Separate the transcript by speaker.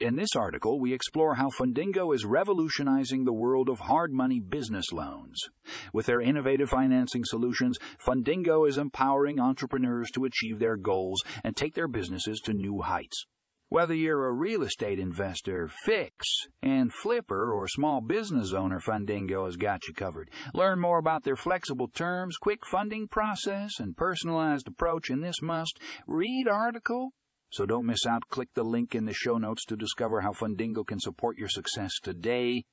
Speaker 1: In this article, we explore how Fundingo is revolutionizing the world of hard money business loans. With their innovative financing solutions, Fundingo is empowering entrepreneurs to achieve their goals and take their businesses to new heights. Whether you're a real estate investor, fix and flipper, or small business owner, Fundingo has got you covered. Learn more about their flexible terms, quick funding process, and personalized approach in this must read article so don't miss out. Click the link in the show notes to discover how Fundingo can support your success today